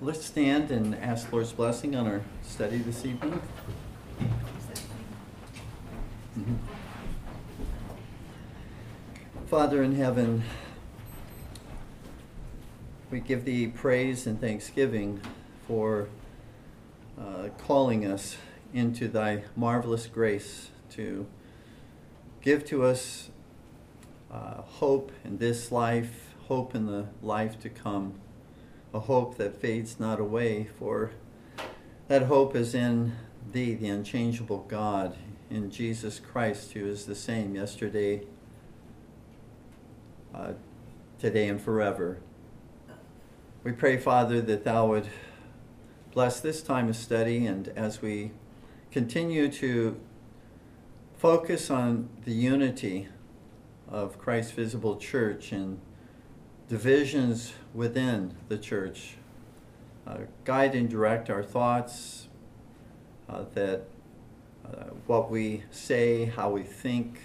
let's stand and ask Lord's blessing on our study this evening. Mhm. Father in heaven, we give thee praise and thanksgiving for uh, calling us into thy marvelous grace to give to us uh, hope in this life, hope in the life to come, a hope that fades not away, for that hope is in thee, the unchangeable God, in Jesus Christ, who is the same yesterday, uh, today, and forever. We pray, Father, that thou would bless this time of study and as we continue to focus on the unity of Christ's visible church and divisions within the church. Uh, guide and direct our thoughts, uh, that uh, what we say, how we think,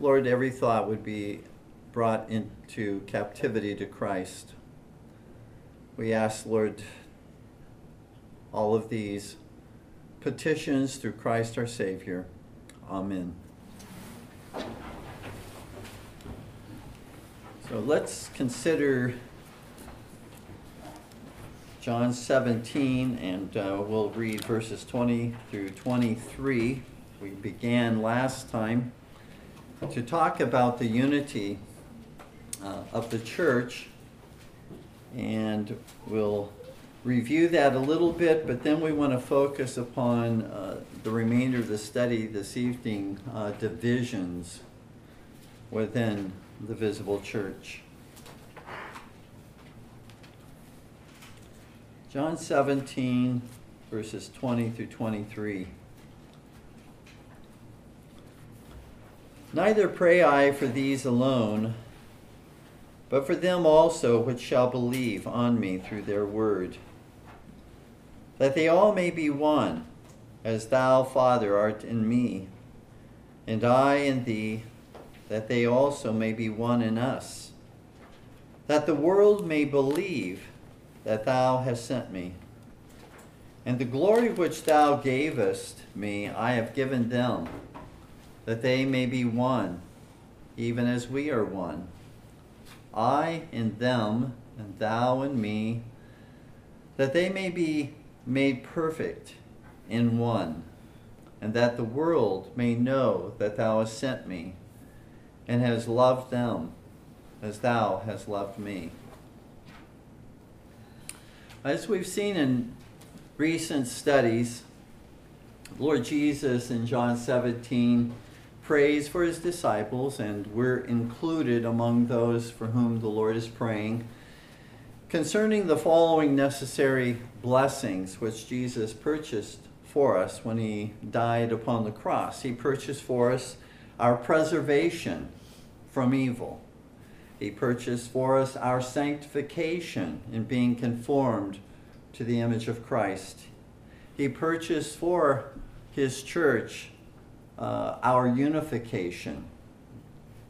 Lord, every thought would be brought into captivity to Christ. We ask, Lord, all of these petitions through Christ our Savior. Amen. So let's consider John 17, and uh, we'll read verses 20 through 23. We began last time to talk about the unity uh, of the church, and we'll review that a little bit, but then we want to focus upon uh, the remainder of the study this evening uh, divisions within the visible church. John 17, verses 20 through 23. Neither pray I for these alone, but for them also which shall believe on me through their word, that they all may be one, as thou, Father, art in me, and I in thee that they also may be one in us, that the world may believe that thou hast sent me. And the glory which thou gavest me, I have given them, that they may be one, even as we are one. I in them, and thou in me, that they may be made perfect in one, and that the world may know that thou hast sent me and has loved them as thou hast loved me. As we've seen in recent studies, Lord Jesus in John 17 prays for his disciples, and we're included among those for whom the Lord is praying, concerning the following necessary blessings which Jesus purchased for us when he died upon the cross. He purchased for us our preservation from evil. He purchased for us our sanctification in being conformed to the image of Christ. He purchased for his church uh, our unification,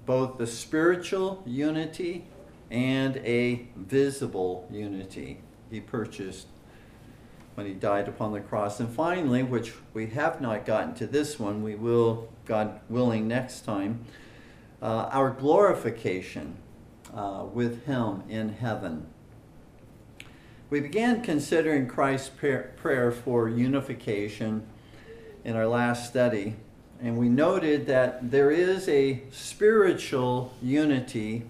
both the spiritual unity and a visible unity. He purchased when he died upon the cross. And finally, which we have not gotten to this one, we will, God willing, next time uh, our glorification uh, with Him in heaven. We began considering Christ's prayer for unification in our last study, and we noted that there is a spiritual unity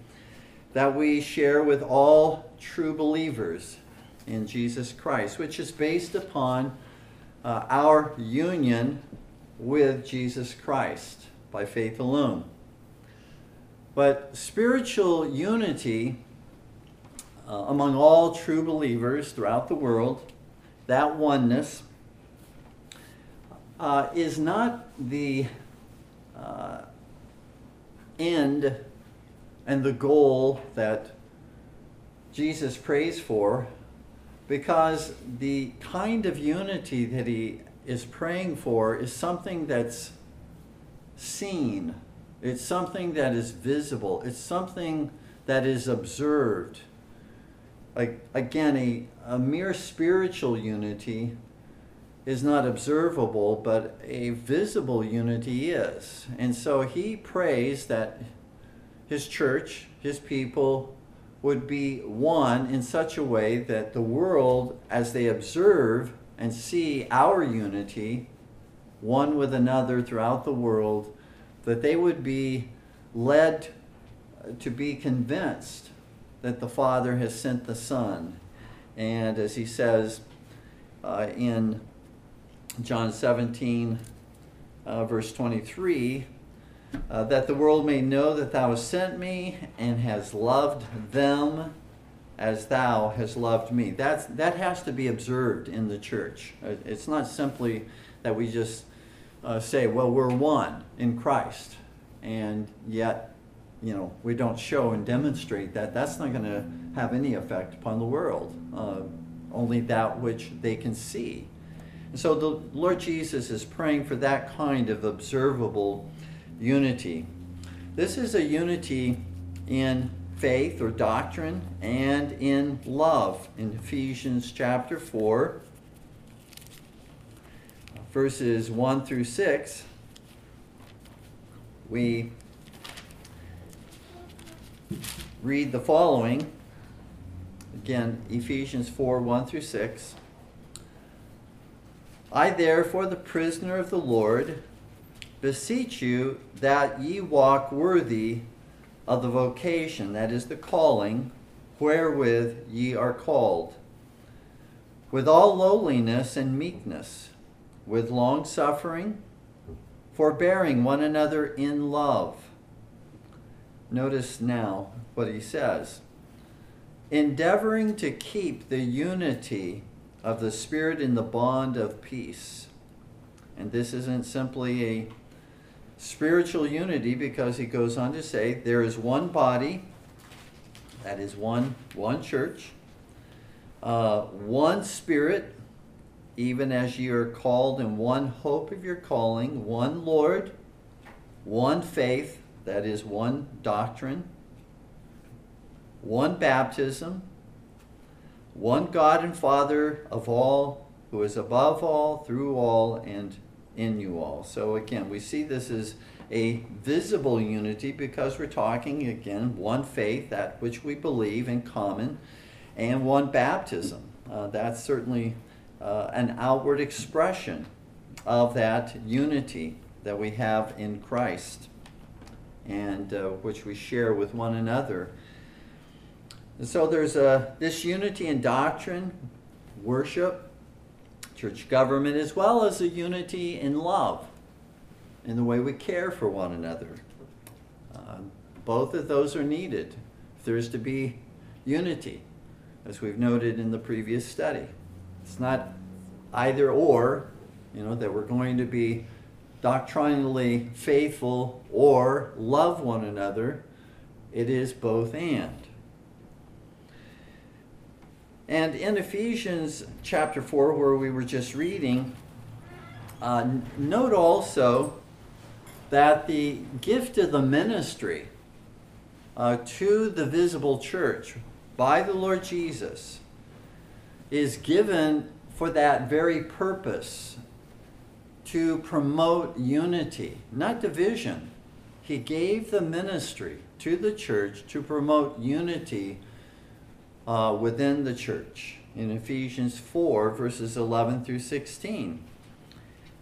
that we share with all true believers in Jesus Christ, which is based upon uh, our union with Jesus Christ by faith alone. But spiritual unity uh, among all true believers throughout the world, that oneness, uh, is not the uh, end and the goal that Jesus prays for, because the kind of unity that he is praying for is something that's seen it's something that is visible. It's something that is observed. like again, a, a mere spiritual unity is not observable, but a visible unity is. And so he prays that his church, his people, would be one in such a way that the world, as they observe and see our unity, one with another throughout the world, that they would be led to be convinced that the Father has sent the Son. And as he says uh, in John 17, uh, verse 23, uh, that the world may know that thou hast sent me and has loved them as thou hast loved me. That's, that has to be observed in the church. Uh, it's not simply that we just uh, say, well, we're one in Christ, and yet, you know, we don't show and demonstrate that. That's not going to have any effect upon the world, uh, only that which they can see. And so the Lord Jesus is praying for that kind of observable unity. This is a unity in faith or doctrine and in love. In Ephesians chapter 4, verses 1 through 6, we read the following. Again, Ephesians 4 1 through 6. I, therefore, the prisoner of the Lord, beseech you that ye walk worthy of the vocation, that is the calling, wherewith ye are called, with all lowliness and meekness, with long suffering, forbearing one another in love. Notice now what he says endeavoring to keep the unity of the Spirit in the bond of peace. And this isn't simply a spiritual unity because he goes on to say there is one body, that is one, one church, uh, one spirit, even as you are called in one hope of your calling, one Lord, one faith, that is one doctrine, one baptism, one God and Father of all, who is above all, through all, and in you all. So again, we see this as a visible unity because we're talking again one faith, that which we believe in common, and one baptism. Uh, that's certainly uh, an outward expression of that unity that we have in Christ and uh, which we share with one another. And so there's a, this unity in doctrine, worship, church government, as well as a unity in love, in the way we care for one another. Uh, both of those are needed if there is to be unity, as we've noted in the previous study. It's not either or, you know, that we're going to be doctrinally faithful or love one another. It is both and. And in Ephesians chapter 4, where we were just reading, uh, note also that the gift of the ministry uh, to the visible church by the Lord Jesus is given for that very purpose to promote unity, not division. He gave the ministry to the church to promote unity uh, within the church in Ephesians 4, verses 11 through 16.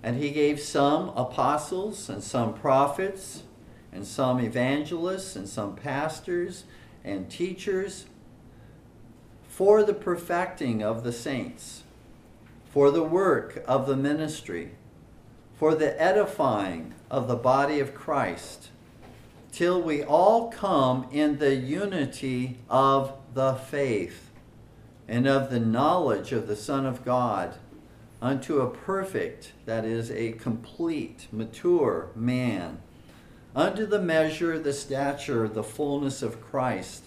And he gave some apostles, and some prophets, and some evangelists, and some pastors, and teachers for the perfecting of the saints, for the work of the ministry, for the edifying of the body of Christ, till we all come in the unity of the faith and of the knowledge of the Son of God unto a perfect, that is, a complete, mature man, unto the measure, the stature, the fullness of Christ,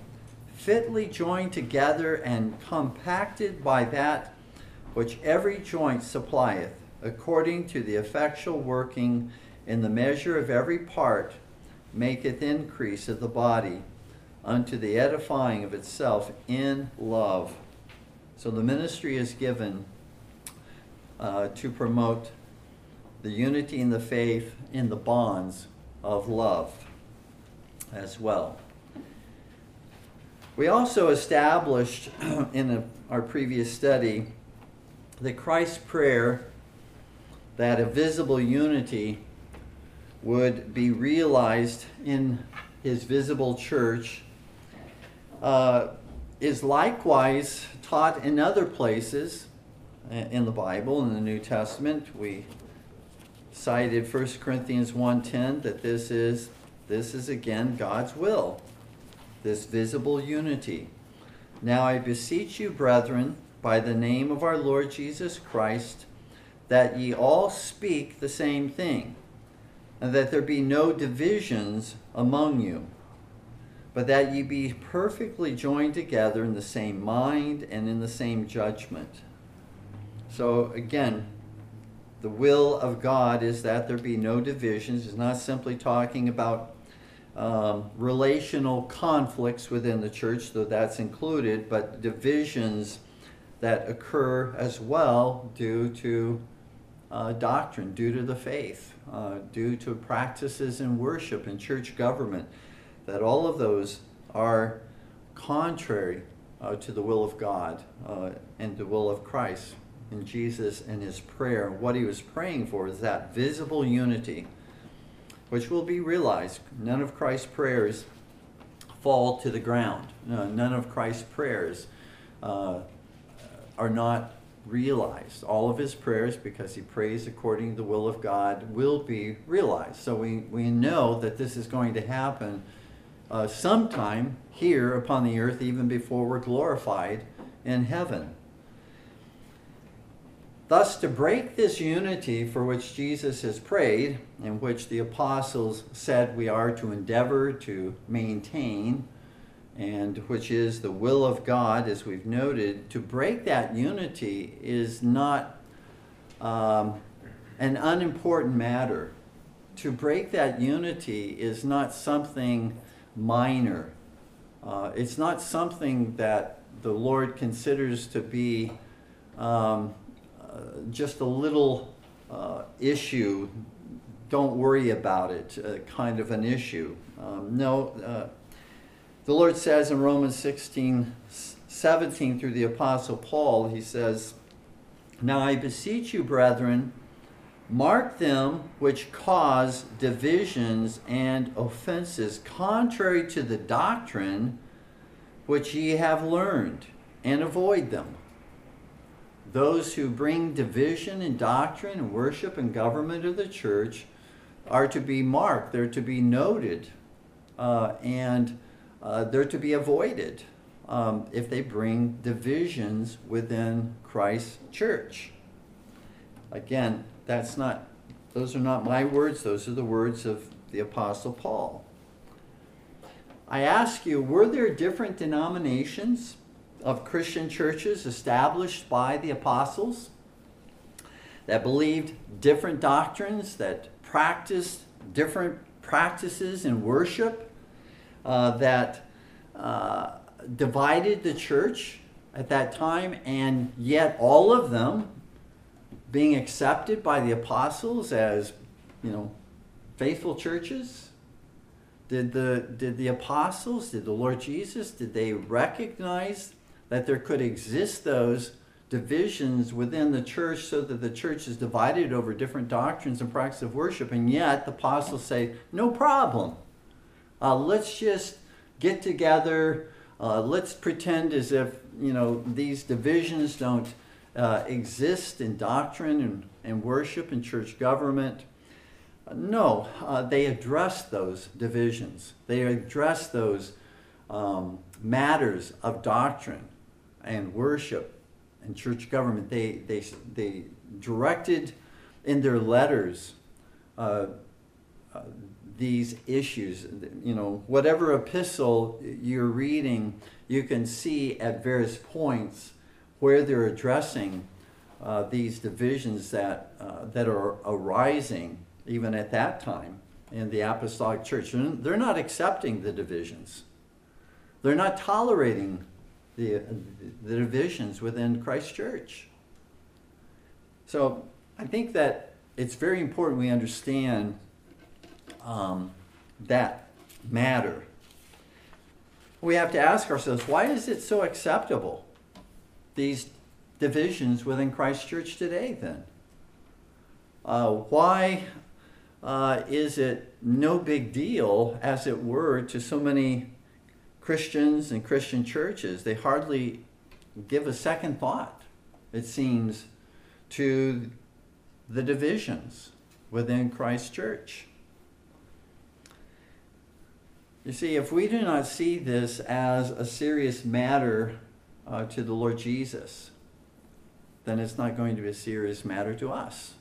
fitly joined together and compacted by that which every joint supplieth, according to the effectual working in the measure of every part, maketh increase of the body unto the edifying of itself in love. So the ministry is given uh, to promote the unity in the faith in the bonds of love as well. We also established in a, our previous study that Christ's prayer, that a visible unity would be realized in his visible church, uh, is likewise taught in other places in the Bible, in the New Testament. We cited 1 Corinthians 1.10 that this is, this is again God's will, this visible unity. Now I beseech you, brethren, by the name of our Lord Jesus Christ, that ye all speak the same thing, and that there be no divisions among you, but that ye be perfectly joined together in the same mind and in the same judgment. So again, the will of God is that there be no divisions. It's not simply talking about um, relational conflicts within the church, though that's included, but divisions that occur as well due to uh, doctrine, due to the faith, uh, due to practices in worship and church government, that all of those are contrary uh, to the will of God uh, and the will of Christ And Jesus and his prayer. What he was praying for is that visible unity, which will be realized. None of Christ's prayers fall to the ground. No, none of Christ's prayers uh, are not realized. All of his prayers, because he prays according to the will of God, will be realized. So we, we know that this is going to happen uh, sometime here upon the earth, even before we're glorified in heaven. Thus, to break this unity for which Jesus has prayed, and which the apostles said we are to endeavor to maintain, and which is the will of God, as we've noted, to break that unity is not um, an unimportant matter. To break that unity is not something minor. Uh, it's not something that the Lord considers to be um, just a little uh, issue, don't worry about it, uh, kind of an issue. Um, no, uh, the Lord says in Romans 16, 17 through the Apostle Paul, he says, Now I beseech you, brethren, mark them which cause divisions and offenses contrary to the doctrine which ye have learned, and avoid them those who bring division in doctrine and worship and government of the church are to be marked, they're to be noted, uh, and uh, they're to be avoided um, if they bring divisions within Christ's church. Again, that's not, those are not my words, those are the words of the Apostle Paul. I ask you, were there different denominations of Christian churches established by the apostles that believed different doctrines, that practiced different practices in worship, uh, that uh, divided the church at that time, and yet all of them being accepted by the apostles as, you know, faithful churches? Did the, did the apostles, did the Lord Jesus, did they recognize that there could exist those divisions within the church so that the church is divided over different doctrines and practices of worship. And yet the apostles say, no problem. Uh, let's just get together. Uh, let's pretend as if, you know, these divisions don't uh, exist in doctrine and, and worship and church government. No, uh, they address those divisions. They address those um, matters of doctrine and worship and church government. They, they, they directed in their letters uh, uh, these issues. You know, whatever epistle you're reading, you can see at various points where they're addressing uh, these divisions that, uh, that are arising even at that time in the apostolic church. And They're not accepting the divisions. They're not tolerating the, the divisions within Christ Church. So I think that it's very important we understand um, that matter. We have to ask ourselves why is it so acceptable, these divisions within Christ Church today, then? Uh, why uh, is it no big deal, as it were, to so many Christians and Christian churches? They hardly give a second thought, it seems, to the divisions within Christ Church. You see, if we do not see this as a serious matter uh, to the Lord Jesus, then it's not going to be a serious matter to us.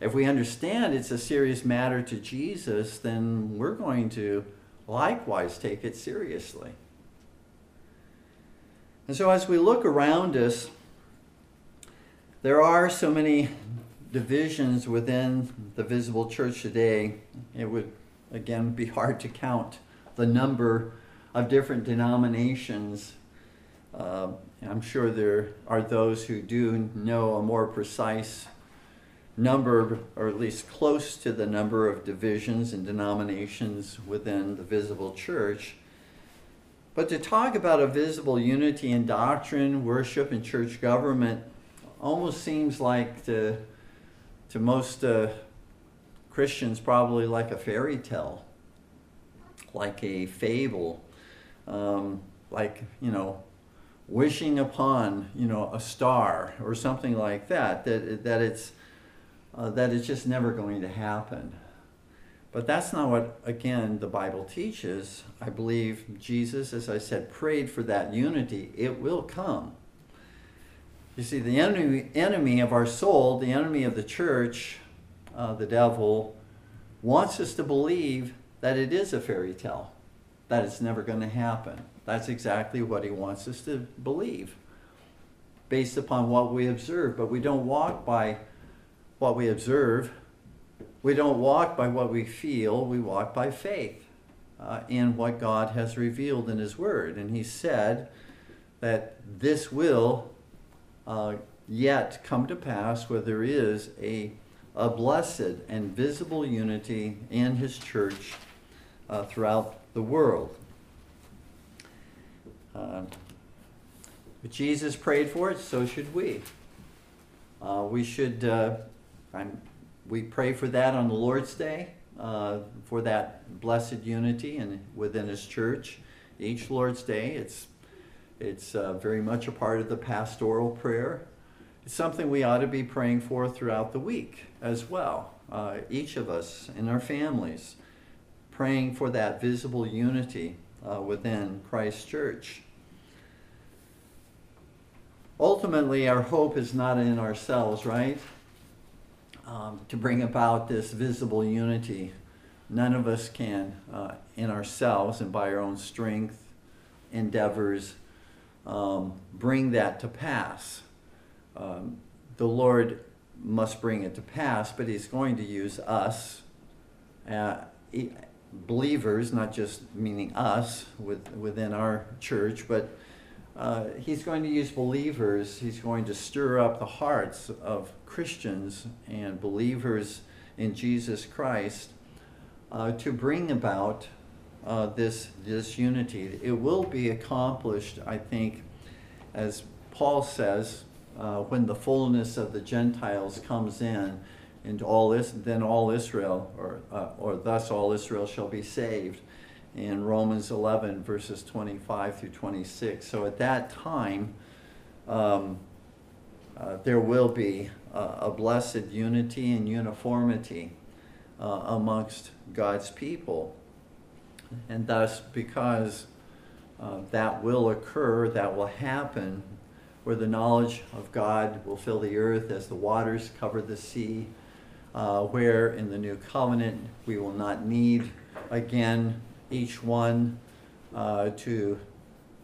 If we understand it's a serious matter to Jesus, then we're going to likewise take it seriously. And so, as we look around us, there are so many divisions within the visible church today. It would, again, be hard to count the number of different denominations. Uh, I'm sure there are those who do know a more precise number, or at least close to the number of divisions and denominations within the visible church. But to talk about a visible unity in doctrine, worship, and church government almost seems like to, to most uh, Christians probably like a fairy tale, like a fable, um, like, you know, wishing upon, you know, a star or something like that, that, that it's uh, that it's just never going to happen. But that's not what, again, the Bible teaches. I believe Jesus, as I said, prayed for that unity. It will come. You see, the enemy, enemy of our soul, the enemy of the church, uh, the devil, wants us to believe that it is a fairy tale, that it's never going to happen. That's exactly what he wants us to believe, based upon what we observe. But we don't walk by what we observe. We don't walk by what we feel, we walk by faith uh, in what God has revealed in His Word. And He said that this will uh, yet come to pass where there is a, a blessed and visible unity in His church uh, throughout the world. Uh, Jesus prayed for it, so should we. Uh, we should uh, I'm, we pray for that on the Lord's Day, uh, for that blessed unity and within His church. Each Lord's Day, it's it's uh, very much a part of the pastoral prayer. It's something we ought to be praying for throughout the week as well. Uh, each of us in our families, praying for that visible unity uh, within Christ's church. Ultimately, our hope is not in ourselves, right? Um, to bring about this visible unity. None of us can, uh, in ourselves and by our own strength, endeavors, um, bring that to pass. Um, the Lord must bring it to pass, but He's going to use us, uh, believers, not just meaning us with, within our church, but uh, he's going to use believers, he's going to stir up the hearts of Christians and believers in Jesus Christ uh, to bring about uh, this, this unity. It will be accomplished, I think, as Paul says, uh, when the fullness of the Gentiles comes in, and all this, then all Israel, or, uh, or thus all Israel shall be saved in Romans 11, verses 25 through 26. So at that time, um, uh, there will be a blessed unity and uniformity uh, amongst God's people. And thus, because uh, that will occur, that will happen, where the knowledge of God will fill the earth as the waters cover the sea, uh, where in the new covenant we will not need again each one uh, to,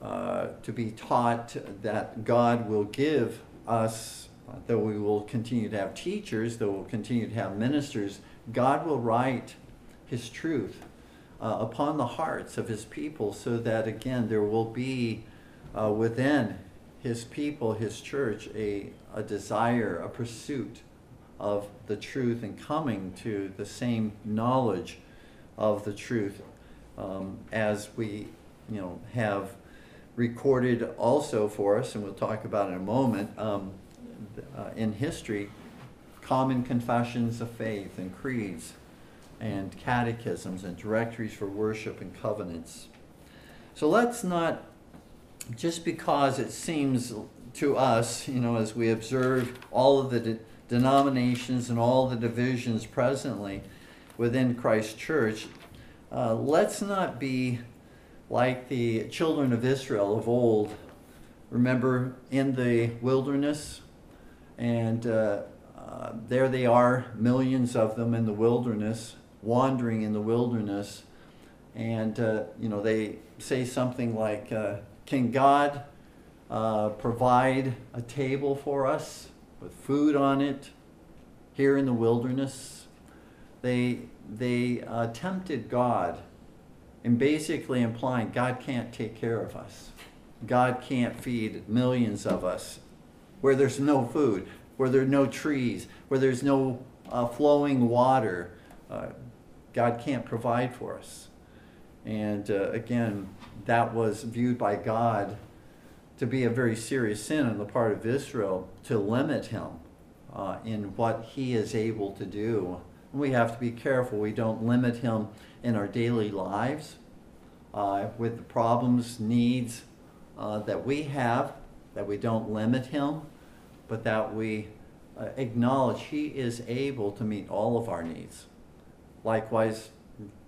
uh, to be taught that God will give us, though we will continue to have teachers, though we'll continue to have ministers, God will write His truth uh, upon the hearts of His people so that again there will be uh, within His people, His church, a, a desire, a pursuit of the truth and coming to the same knowledge of the truth um, as we you know have recorded also for us and we'll talk about in a moment um, uh, in history common confessions of faith and creeds and catechisms and directories for worship and covenants. So let's not just because it seems to us you know as we observe all of the de- denominations and all the divisions presently within Christ Church, uh, let's not be like the children of Israel of old. Remember in the wilderness, and uh, uh, there they are, millions of them in the wilderness, wandering in the wilderness, and uh, you know they say something like, uh, "Can God provide a table for us with food on it here in the wilderness?" They they uh, tempted God and basically implying God can't take care of us. God can't feed millions of us where there's no food, where there are no trees, where there's no uh, flowing water. Uh, God can't provide for us. And uh, again, that was viewed by God to be a very serious sin on the part of Israel to limit him uh, in what he is able to do we have to be careful we don't limit him in our daily lives uh, with the problems, needs uh, that we have, that we don't limit him, but that we uh, acknowledge he is able to meet all of our needs. Likewise,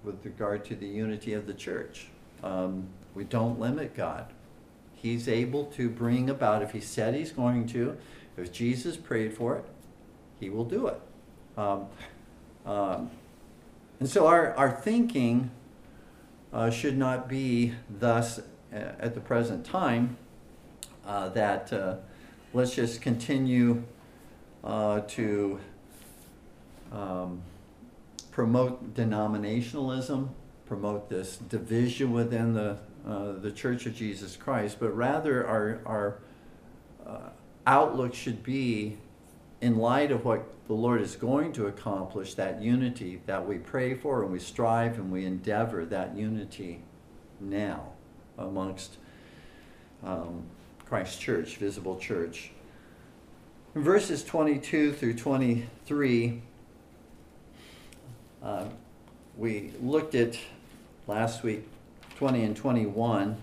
with regard to the unity of the church, um, we don't limit God. He's able to bring about, if he said he's going to, if Jesus prayed for it, he will do it. Um, um, and so our, our thinking uh, should not be thus uh, at the present time uh, that uh, let's just continue uh, to um, promote denominationalism, promote this division within the, uh, the Church of Jesus Christ, but rather our, our outlook should be in light of what the Lord is going to accomplish, that unity that we pray for and we strive and we endeavor that unity now amongst um, Christ's church, visible church. In verses 22 through 23, uh, we looked at last week 20 and 21,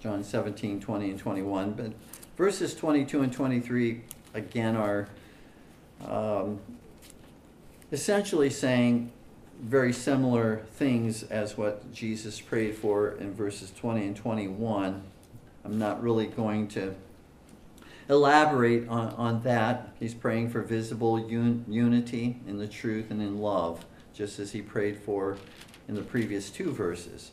John 17, 20 and 21, but verses 22 and 23 again are um, essentially saying very similar things as what Jesus prayed for in verses 20 and 21. I'm not really going to elaborate on, on that. He's praying for visible un- unity in the truth and in love, just as he prayed for in the previous two verses.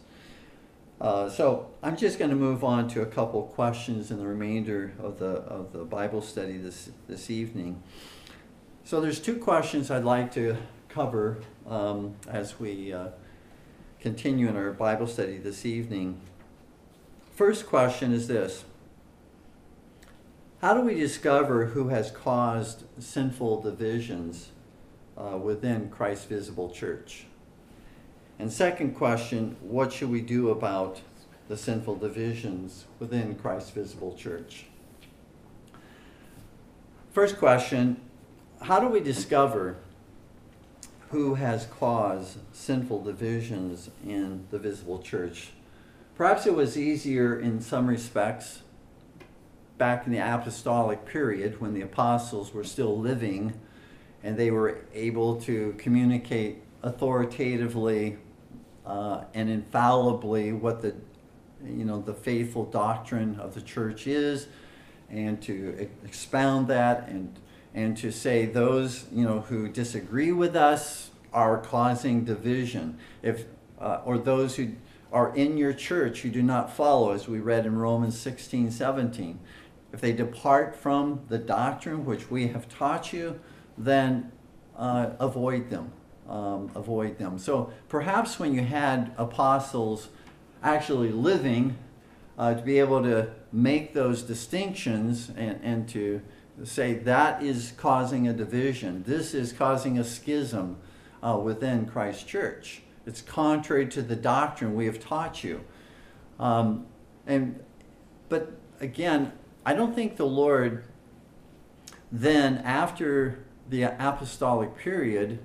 Uh, so I'm just going to move on to a couple questions in the remainder of the of the Bible study this this evening. So there's two questions I'd like to cover um, as we uh, continue in our Bible study this evening. First question is this How do we discover who has caused sinful divisions uh, within Christ's visible church? And second question, what should we do about the sinful divisions within Christ's visible church? First question how do we discover who has caused sinful divisions in the visible church? Perhaps it was easier in some respects back in the apostolic period when the apostles were still living and they were able to communicate authoritatively uh, and infallibly what the you know the faithful doctrine of the church is, and to expound that and and to say those you know who disagree with us are causing division. If uh, or those who are in your church who do not follow, as we read in Romans 16, 17. If they depart from the doctrine which we have taught you, then uh, avoid them. Um, avoid them. So perhaps when you had apostles actually living, uh, to be able to make those distinctions and, and to say that is causing a division, this is causing a schism uh, within Christ's church. It's contrary to the doctrine we have taught you. Um, and but again, I don't think the Lord then, after the apostolic period,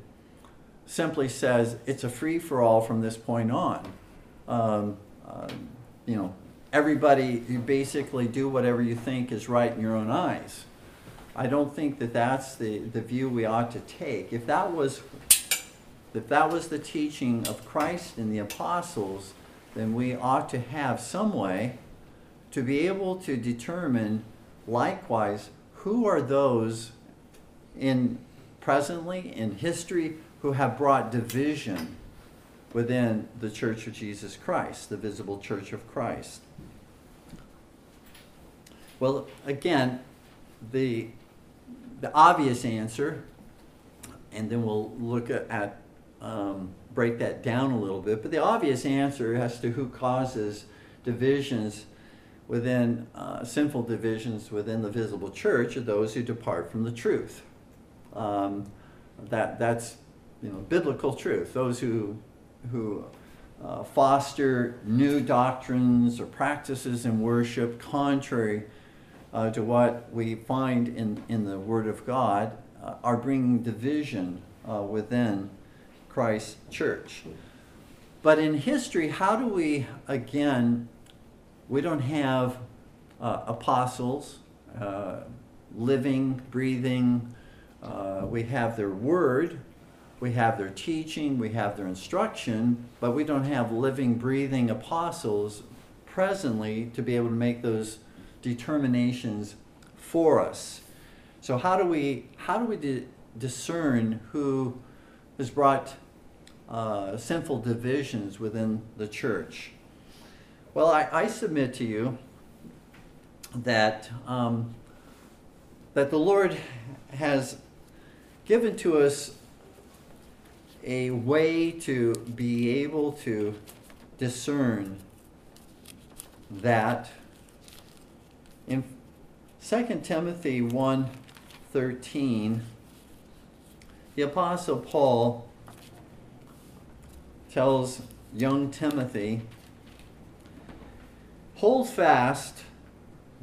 simply says it's a free for all from this point on. Um, uh, you know, everybody, you basically do whatever you think is right in your own eyes. I don't think that that's the, the view we ought to take. If that was if that was the teaching of Christ and the apostles, then we ought to have some way to be able to determine likewise who are those in presently in history who have brought division within the church of Jesus Christ, the visible church of Christ. Well, again, the the obvious answer, and then we'll look at, um, break that down a little bit. But the obvious answer as to who causes divisions within uh, sinful divisions within the visible church are those who depart from the truth. Um, that that's you know biblical truth. Those who who uh, foster new doctrines or practices in worship contrary uh, to what we find in, in the Word of God uh, are bringing division uh, within Christ's church. But in history, how do we, again, we don't have uh, apostles uh, living, breathing. Uh, we have their word, we have their teaching, we have their instruction, but we don't have living, breathing apostles presently to be able to make those determinations for us. So how do we how do we di- discern who has brought uh, sinful divisions within the church? Well, I, I submit to you that um, that the Lord has given to us a way to be able to discern that in 2 Timothy 1:13 the apostle Paul tells young Timothy hold fast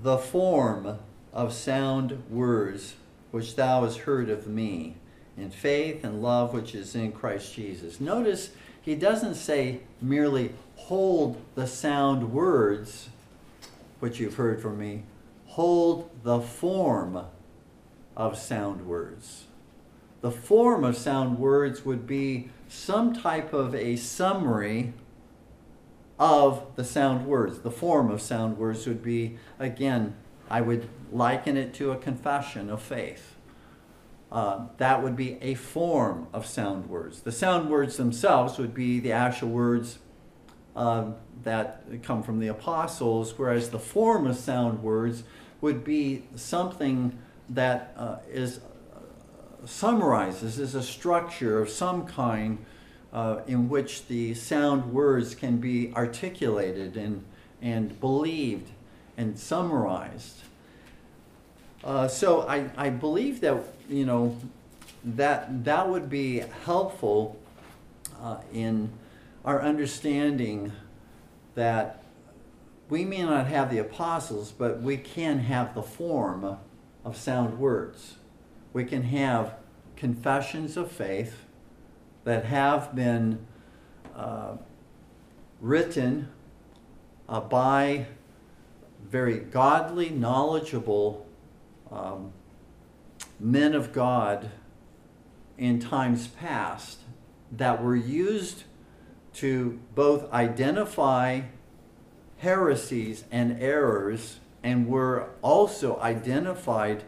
the form of sound words which thou hast heard of me in faith and love which is in Christ Jesus. Notice he doesn't say merely hold the sound words which you've heard from me, hold the form of sound words. The form of sound words would be some type of a summary of the sound words. The form of sound words would be, again, I would liken it to a confession of faith. Uh, that would be a form of sound words. The sound words themselves would be the actual words uh, that come from the apostles, whereas the form of sound words would be something that uh, is uh, summarizes is a structure of some kind uh, in which the sound words can be articulated and and believed and summarized. Uh, so I, I believe that you know that that would be helpful uh, in our understanding that we may not have the apostles, but we can have the form of sound words. We can have confessions of faith that have been uh, written uh, by very godly, knowledgeable um, men of God in times past that were used to both identify heresies and errors, and were also identified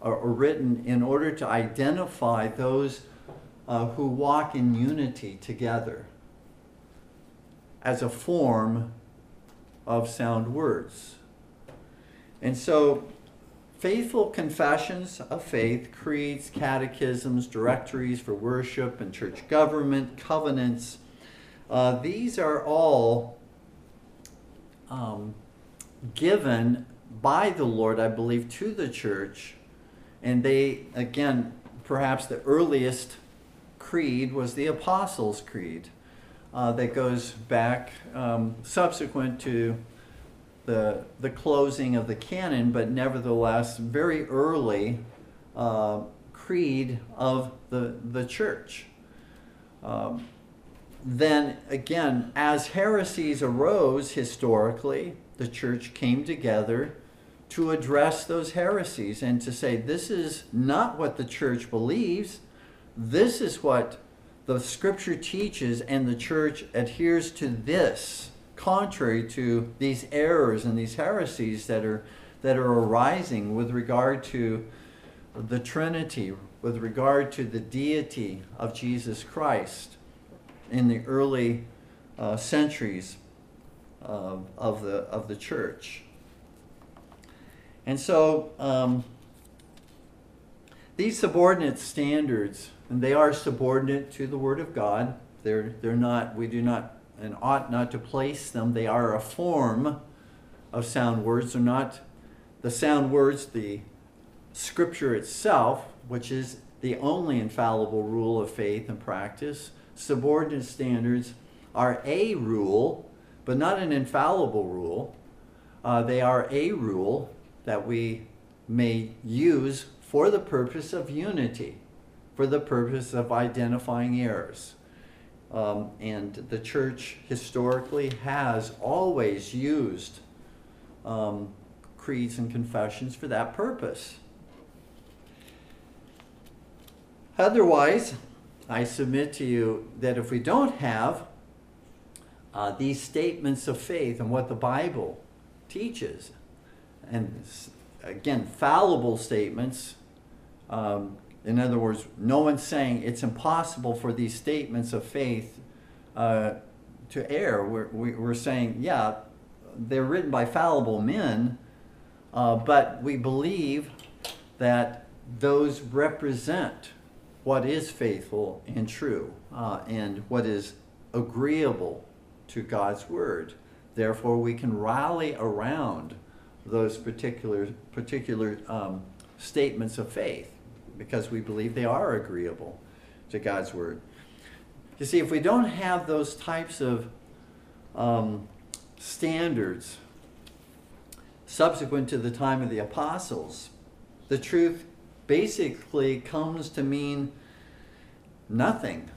or, written in order to identify those uh, who walk in unity together as a form of sound words. And so, faithful confessions of faith, creeds, catechisms, directories for worship and church government, covenants, uh, these are all um, given by the Lord, I believe, to the church. And they, again, perhaps the earliest creed was the Apostles' Creed uh, that goes back um, subsequent to the, the closing of the canon, but nevertheless very early uh, creed of the, the church. Um, then again, as heresies arose historically, the church came together to address those heresies and to say, this is not what the church believes. This is what the scripture teaches, and the church adheres to this, contrary to these errors and these heresies that are, that are arising with regard to the Trinity, with regard to the deity of Jesus Christ in the early uh, centuries of, the, of the church. And so um, these subordinate standards, and they are subordinate to the Word of God. They're, they're not, we do not and ought not to place them. They are a form of sound words. They're not the sound words, the Scripture itself, which is the only infallible rule of faith and practice subordinate standards are a rule, but not an infallible rule. Uh, they are a rule that we may use for the purpose of unity, for the purpose of identifying errors. Um, and the church historically has always used um, creeds and confessions for that purpose. Otherwise, I submit to you that if we don't have uh, these statements of faith and what the Bible teaches, and again, fallible statements, um, in other words, no one's saying it's impossible for these statements of faith uh, to err. We're, we're saying, yeah, they're written by fallible men, uh, but we believe that those represent what is faithful and true uh, and what is agreeable to God's word. Therefore, we can rally around those particular particular um, statements of faith because we believe they are agreeable to God's word. You see, if we don't have those types of um, standards subsequent to the time of the apostles, the truth basically comes to mean nothing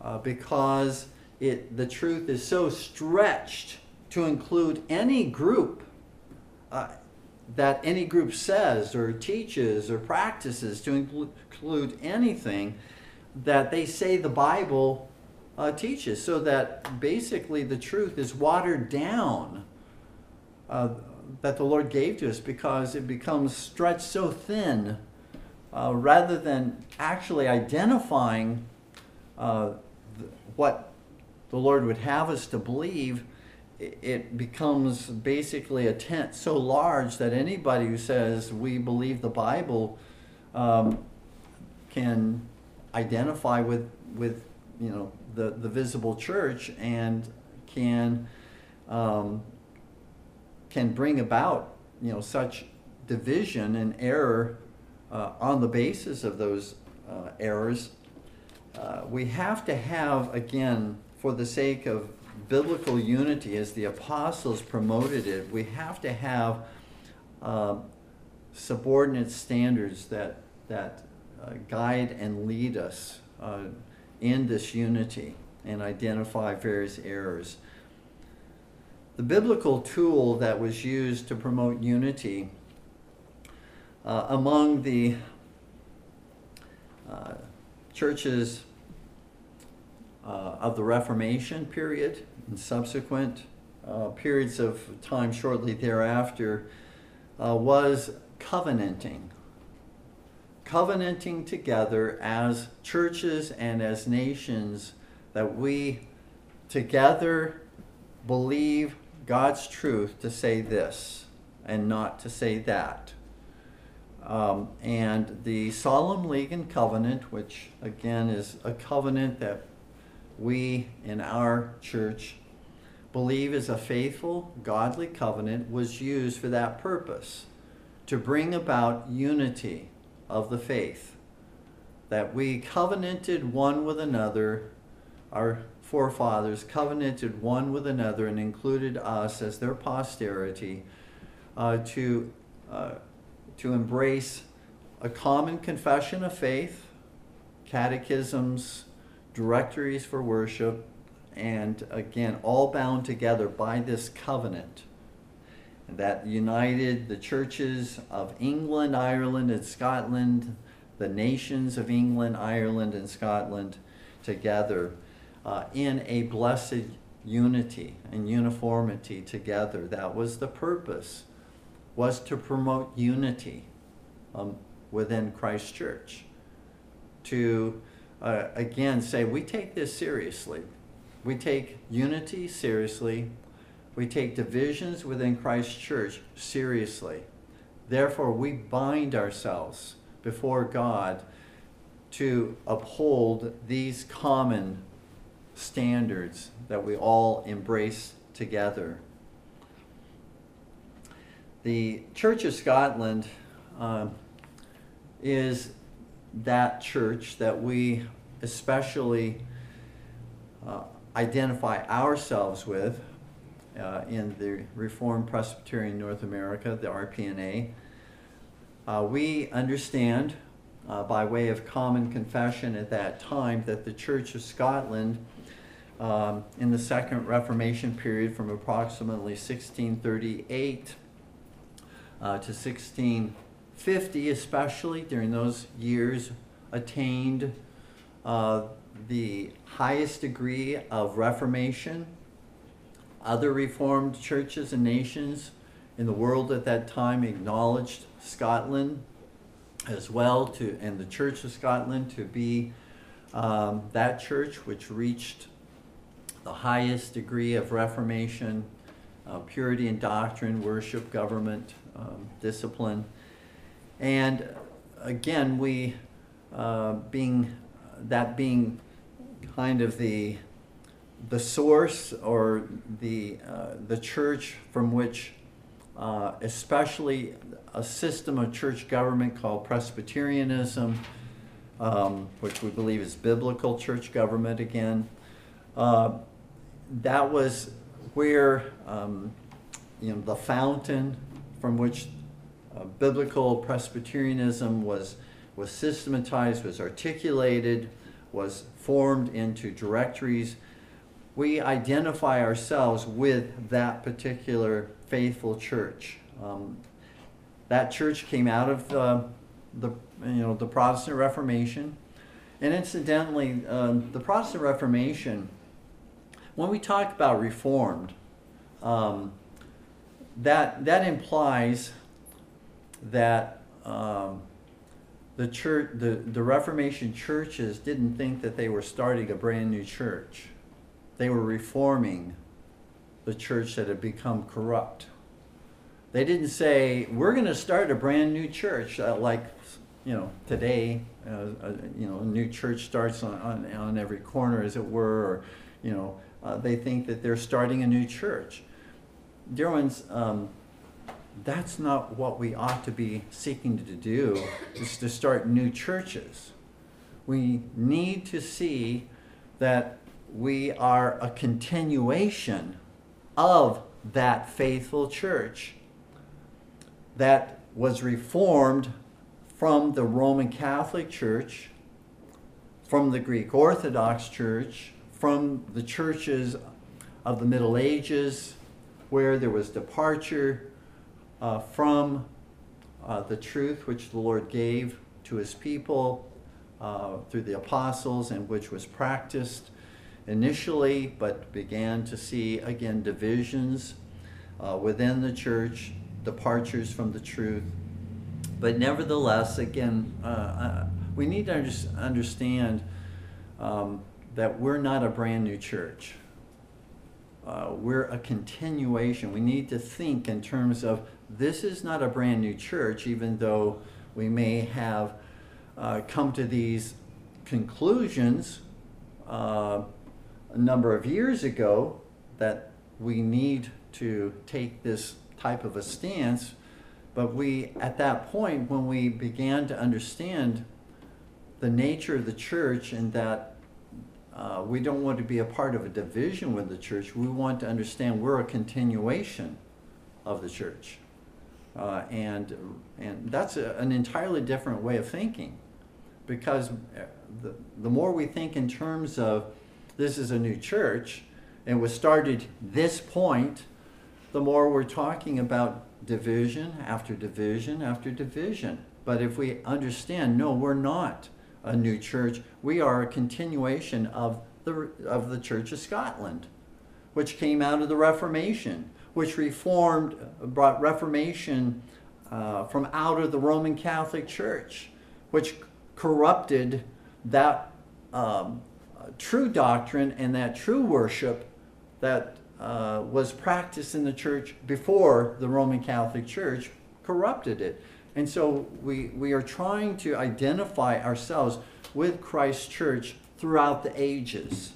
uh, because it, the truth is so stretched to include any group uh, that any group says or teaches or practices to include anything that they say the Bible uh, teaches, so that basically the truth is watered down uh, that the Lord gave to us because it becomes stretched so thin uh, rather than actually identifying uh, what the Lord would have us to believe, it, it becomes basically a tent so large that anybody who says we believe the Bible um, can identify with with you know the the visible church and can um, can bring about you know such division and error uh, on the basis of those uh, errors, uh, we have to have, again, for the sake of biblical unity, as the apostles promoted it, we have to have uh, subordinate standards that, that uh, guide and lead us uh, in this unity and identify various errors. The biblical tool that was used to promote unity uh, among the uh, churches uh, of the Reformation period and subsequent uh, periods of time shortly thereafter uh, was covenanting. Covenanting together as churches and as nations that we together believe God's truth to say this and not to say that. Um, and the Solemn League and Covenant, which again is a covenant that we in our church believe is a faithful, godly covenant, was used for that purpose to bring about unity of the faith. That we covenanted one with another, our forefathers covenanted one with another and included us as their posterity uh, to, uh, to embrace a common confession of faith, catechisms, directories for worship, and again, all bound together by this covenant that united the churches of England, Ireland, and Scotland, the nations of England, Ireland, and Scotland together uh, in a blessed unity and uniformity together. That was the purpose, was to promote unity um, within Christ Church. To, uh, again, say, we take this seriously. We take unity seriously. We take divisions within Christ Church seriously. Therefore, we bind ourselves before God to uphold these common standards that we all embrace together. The Church of Scotland uh, is that church that we especially uh, identify ourselves with uh, in the Reformed Presbytery in North America, the RPNA. Uh, we understand, uh, by way of common confession at that time, that the Church of Scotland um, in the Second Reformation period from approximately 1638 uh, to 1650, especially during those years, attained uh, the highest degree of Reformation. Other Reformed churches and nations in the world at that time acknowledged Scotland as well to and the Church of Scotland to be um, that church which reached the highest degree of Reformation, uh, purity in doctrine, worship, government, um, discipline. And again, we, uh, being, that being kind of the, the source or the, uh, the church from which uh, especially a system of church government called Presbyterianism, um, which we believe is biblical church government again. Uh, that was where um, you know the fountain from which uh, biblical Presbyterianism was was systematized, was articulated, was formed into directories. We identify ourselves with that particular faithful church. Um, that church came out of uh, the you know the Protestant Reformation, and incidentally, um, the Protestant Reformation when we talk about reformed, um, that that implies that um, the church, the, the Reformation churches didn't think that they were starting a brand new church. They were reforming the church that had become corrupt. They didn't say, we're going to start a brand new church uh, like, you know, today, uh, uh, you know, a new church starts on, on, on every corner, as it were, or, you know, uh, they think that they're starting a new church. Dear ones, um, that's not what we ought to be seeking to do, is to start new churches. We need to see that we are a continuation of that faithful church that was reformed from the Roman Catholic Church, from the Greek Orthodox Church, from the churches of the Middle Ages, where there was departure uh, from uh, the truth which the Lord gave to his people uh, through the apostles and which was practiced initially, but began to see again divisions uh, within the church, departures from the truth. But nevertheless, again, uh, uh, we need to under- understand um, that we're not a brand new church. Uh, we're a continuation. We need to think in terms of this is not a brand new church, even though we may have uh, come to these conclusions uh, a number of years ago that we need to take this type of a stance. But we, at that point, when we began to understand the nature of the church and that uh, we don't want to be a part of a division with the church, we want to understand we're a continuation of the church. Uh, and, and that's a, an entirely different way of thinking because uh, the, the more we think in terms of this is a new church and was started this point, the more we're talking about division after division after division. But if we understand, no, we're not a new church, we are a continuation of the, of the Church of Scotland, which came out of the Reformation, which reformed, brought Reformation uh, from out of the Roman Catholic Church, which corrupted that um, true doctrine and that true worship that uh, was practiced in the church before the Roman Catholic Church corrupted it. And so we, we are trying to identify ourselves with Christ's church throughout the ages.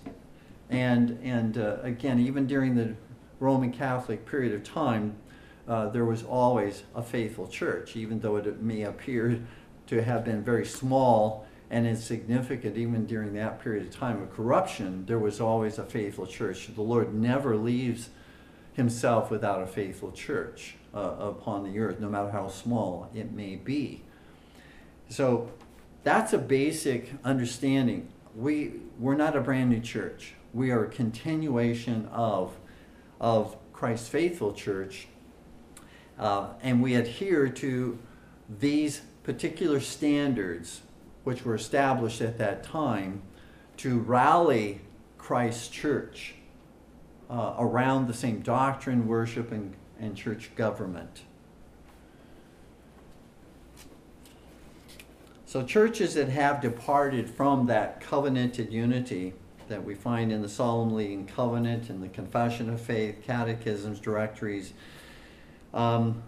And, and uh, again, even during the Roman Catholic period of time, uh, there was always a faithful church, even though it may appear to have been very small and insignificant even during that period of time of corruption, there was always a faithful church. The Lord never leaves himself without a faithful church uh, upon the earth, no matter how small it may be. So that's a basic understanding. We, we're not a brand new church. We are a continuation of, of Christ's faithful church. Uh, and we adhere to these particular standards which were established at that time to rally Christ's church uh, around the same doctrine, worship, and, and church government. So, churches that have departed from that covenanted unity that we find in the Solemn League Covenant and the Confession of Faith, catechisms, directories, um,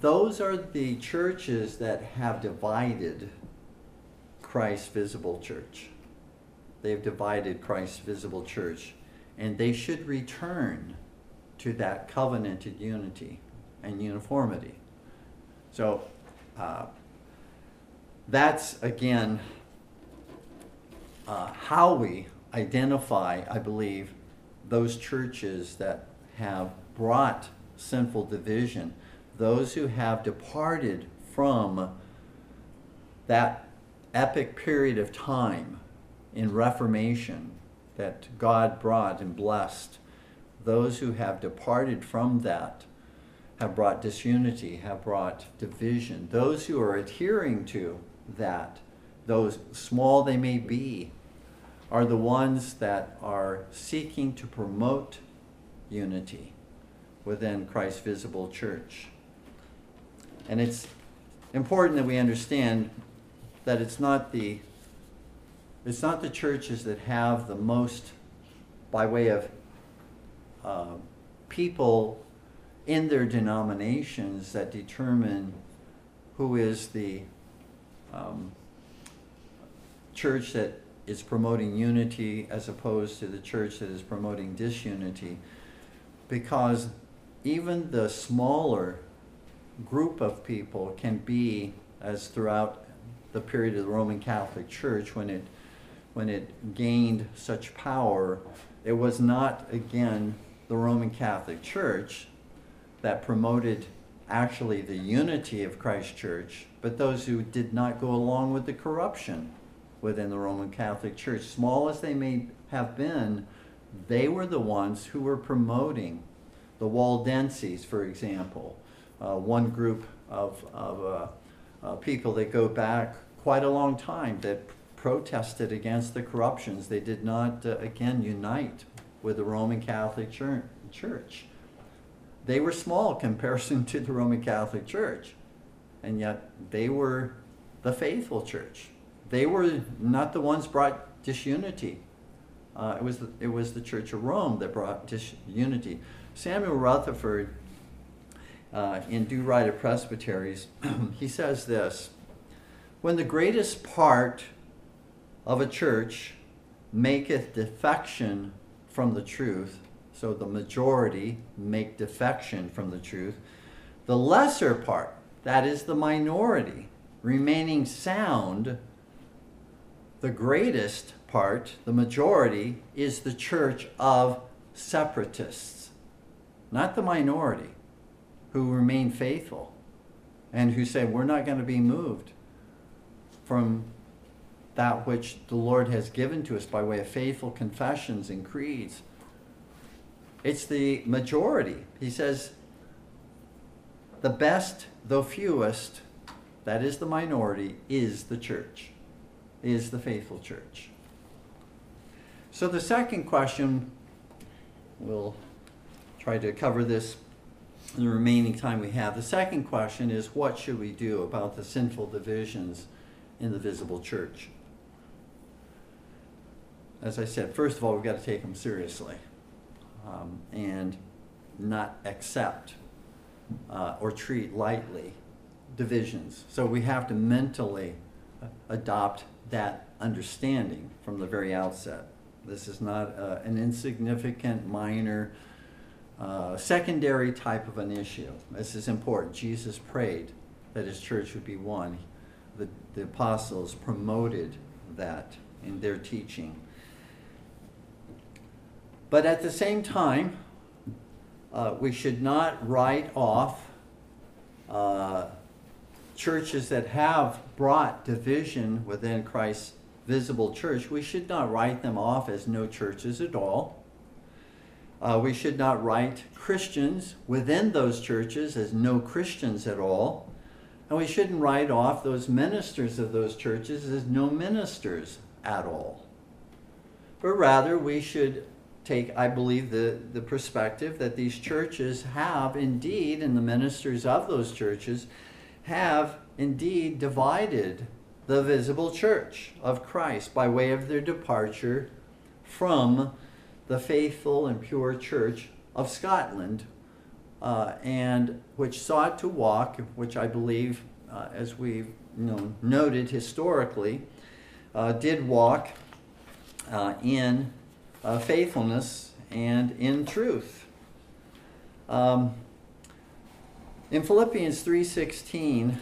those are the churches that have divided Christ's visible church. They've divided Christ's visible church. And they should return to that covenanted unity and uniformity. So uh, that's, again, uh, how we identify, I believe, those churches that have brought sinful division those who have departed from that epic period of time in Reformation that God brought and blessed, those who have departed from that have brought disunity, have brought division. Those who are adhering to that, those small they may be, are the ones that are seeking to promote unity within Christ's visible church. And it's important that we understand that it's not the it's not the churches that have the most by way of uh, people in their denominations that determine who is the um, church that is promoting unity as opposed to the church that is promoting disunity. Because even the smaller group of people can be, as throughout the period of the Roman Catholic Church, when it, when it gained such power, it was not, again, the Roman Catholic Church that promoted actually the unity of Christ Church, but those who did not go along with the corruption within the Roman Catholic Church. Small as they may have been, they were the ones who were promoting the Waldenses, for example, uh, one group of, of uh, uh, people that go back quite a long time that protested against the corruptions. They did not, uh, again, unite with the Roman Catholic Church. They were small comparison to the Roman Catholic Church, and yet they were the faithful church. They were not the ones brought disunity. Uh, it was the, it was the Church of Rome that brought disunity. Samuel Rutherford, uh, in Due Right of Presbyteries, he says this: When the greatest part of a church maketh defection from the truth, so the majority make defection from the truth, the lesser part, that is the minority, remaining sound, the greatest part, the majority, is the church of separatists, not the minority who remain faithful and who say, We're not going to be moved from that which the Lord has given to us by way of faithful confessions and creeds. It's the majority. He says, the best, though fewest, that is the minority, is the church, is the faithful church. So the second question, we'll try to cover this in the remaining time we have. The second question is what should we do about the sinful divisions in the visible church? As I said, first of all, we've got to take them seriously um, and not accept uh, or treat lightly divisions. So we have to mentally adopt that understanding from the very outset. This is not uh, an insignificant, minor, uh, secondary type of an issue. This is important. Jesus prayed that his church would be one. The, the apostles promoted that in their teaching. But at the same time, uh, we should not write off uh, churches that have brought division within Christ's visible church. We should not write them off as no churches at all. Uh, we should not write Christians within those churches as no Christians at all. And we shouldn't write off those ministers of those churches as no ministers at all. But rather, we should take, I believe, the, the perspective that these churches have indeed, and the ministers of those churches have indeed divided the visible church of Christ by way of their departure from the faithful and pure church of Scotland, uh, and which sought to walk, which I believe, uh, as we've you know, noted historically, uh, did walk uh, in uh, faithfulness and in truth. Um, in Philippians 3:16,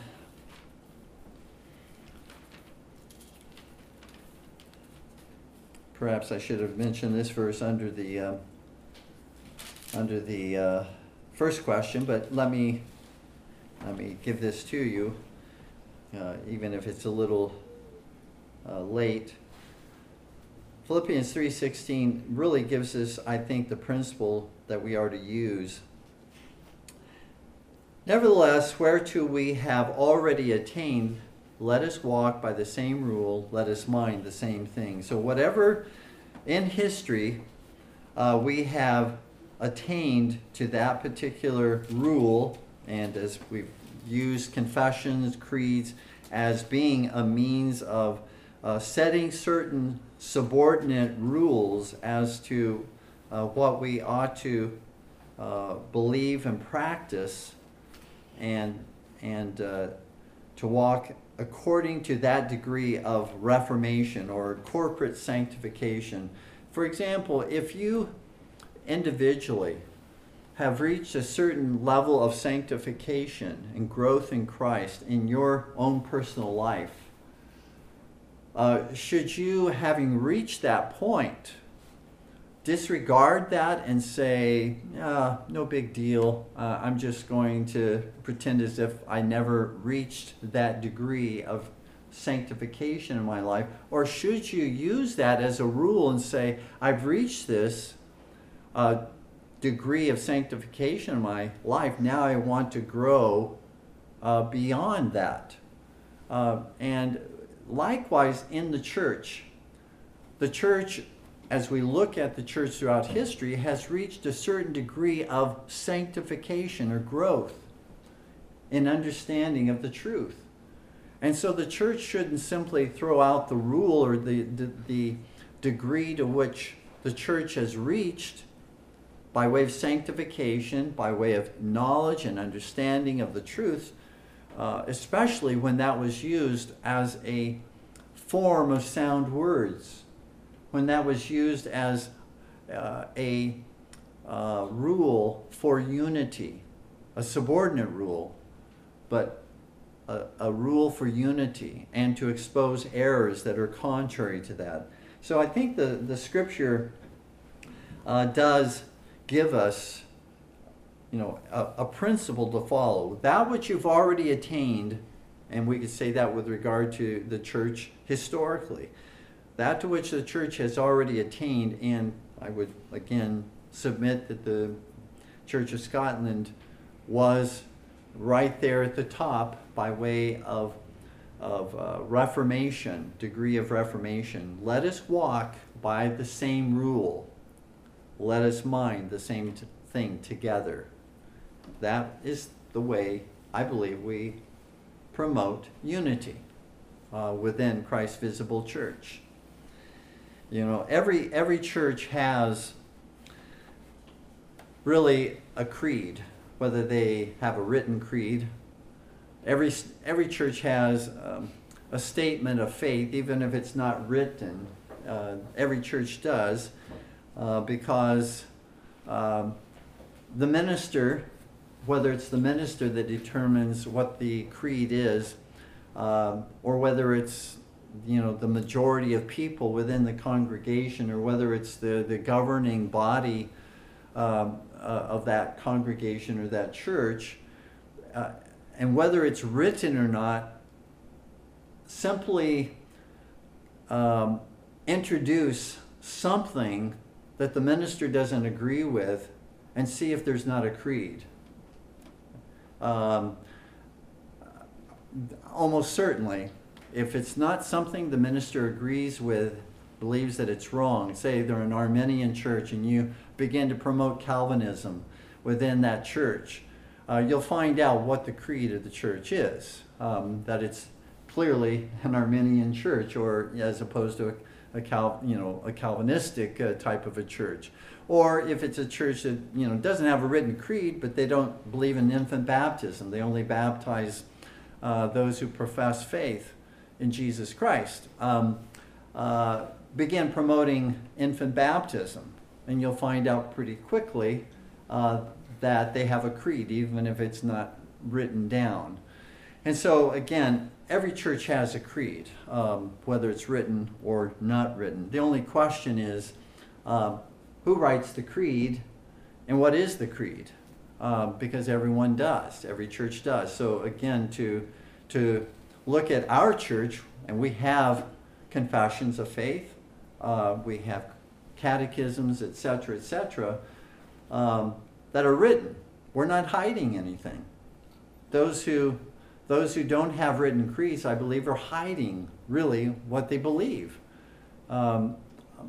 perhaps I should have mentioned this verse under the uh, under the uh, first question, but let me let me give this to you, uh, even if it's a little uh, late. Philippians 3:16 really gives us I think the principle that we are to use. Nevertheless, whereto we have already attained, let us walk by the same rule, let us mind the same thing. So whatever in history uh, we have attained to that particular rule, and as we've used confessions, creeds, as being a means of uh, setting certain subordinate rules as to uh, what we ought to uh, believe and practice and, and uh, to walk according to that degree of reformation or corporate sanctification. For example, if you individually have reached a certain level of sanctification and growth in Christ in your own personal life, uh, should you, having reached that point, disregard that and say, yeah, no big deal. Uh, I'm just going to pretend as if I never reached that degree of sanctification in my life? Or should you use that as a rule and say, I've reached this uh, degree of sanctification in my life, now I want to grow uh, beyond that? Uh, and likewise in the church, the church, as we look at the church throughout history, has reached a certain degree of sanctification or growth in understanding of the truth. And so the church shouldn't simply throw out the rule or the, the, the degree to which the church has reached by way of sanctification, by way of knowledge and understanding of the truth, uh, especially when that was used as a form of sound words, when that was used as uh, a uh, rule for unity, a subordinate rule, but a, a rule for unity and to expose errors that are contrary to that. So I think the, the scripture uh, does give us you know, a, a, principle to follow. That which you've already attained, and we could say that with regard to the church historically, that to which the church has already attained, and I would again submit that the Church of Scotland was right there at the top by way of, of uh, Reformation, degree of Reformation. Let us walk by the same rule let us mind the same thing together. That is the way I believe we promote unity uh, within Christ's visible church. You know, every every church has really a creed, whether they have a written creed. Every every church has um, a statement of faith, even if it's not written. Uh, every church does uh, because um, the minister, whether it's the minister that determines what the creed is, uh, or whether it's you know the majority of people within the congregation, or whether it's the, the governing body um, uh, of that congregation or that church, uh, and whether it's written or not, simply um, introduce something that the minister doesn't agree with and see if there's not a creed. Um, almost certainly, if it's not something the minister agrees with, believes that it's wrong, say they're an Arminian church and you begin to promote Calvinism within that church, uh, you'll find out what the creed of the church is. Um, that it's clearly an Arminian church, or as opposed to a a Cal, you know, a Calvinistic uh, type of a church. Or if it's a church that, you know, doesn't have a written creed, but they don't believe in infant baptism. They only baptize uh, those who profess faith in Jesus Christ. Um, uh, begin promoting infant baptism, and you'll find out pretty quickly uh, that they have a creed, even if it's not written down. And so, again, every church has a creed, um, whether it's written or not written. The only question is uh, who writes the creed and what is the creed? Uh, because everyone does, every church does. So, again, to, to look at our church, and we have confessions of faith, uh, we have catechisms, etc., etc., um, that are written. We're not hiding anything. Those who those who don't have written creeds, I believe, are hiding really what they believe. Um,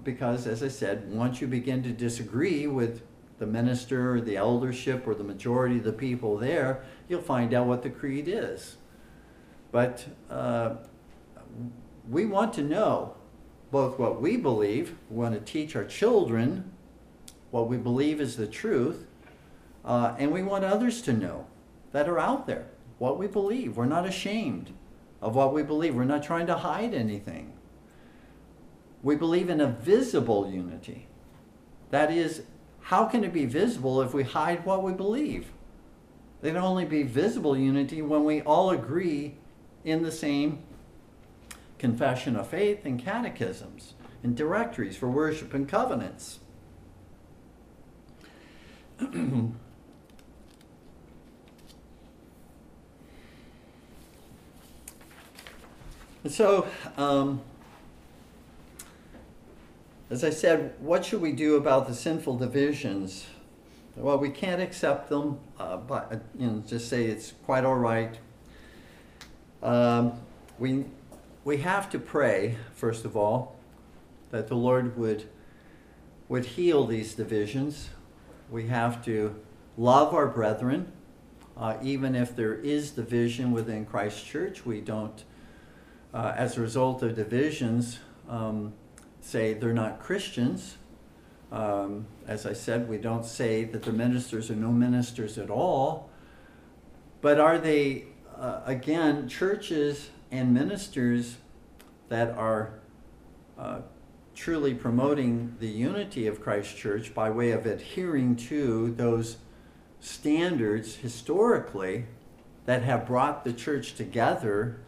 because, as I said, once you begin to disagree with the minister or the eldership or the majority of the people there, you'll find out what the creed is. But uh, we want to know both what we believe, we want to teach our children what we believe is the truth, uh, and we want others to know that are out there what we believe. We're not ashamed of what we believe. We're not trying to hide anything. We believe in a visible unity. That is, how can it be visible if we hide what we believe? It can only be visible unity when we all agree in the same confession of faith and catechisms and directories for worship and covenants. So, um, as I said, what should we do about the sinful divisions? Well, we can't accept them, uh, but you know, just say it's quite all right. Um, we we have to pray, first of all, that the Lord would, would heal these divisions. We have to love our brethren, uh, even if there is division within Christ Church. We don't, uh, as a result of divisions, um, say they're not Christians. Um, as I said, we don't say that the ministers are no ministers at all. But are they, uh, again, churches and ministers that are uh, truly promoting the unity of Christ Church by way of adhering to those standards historically that have brought the church together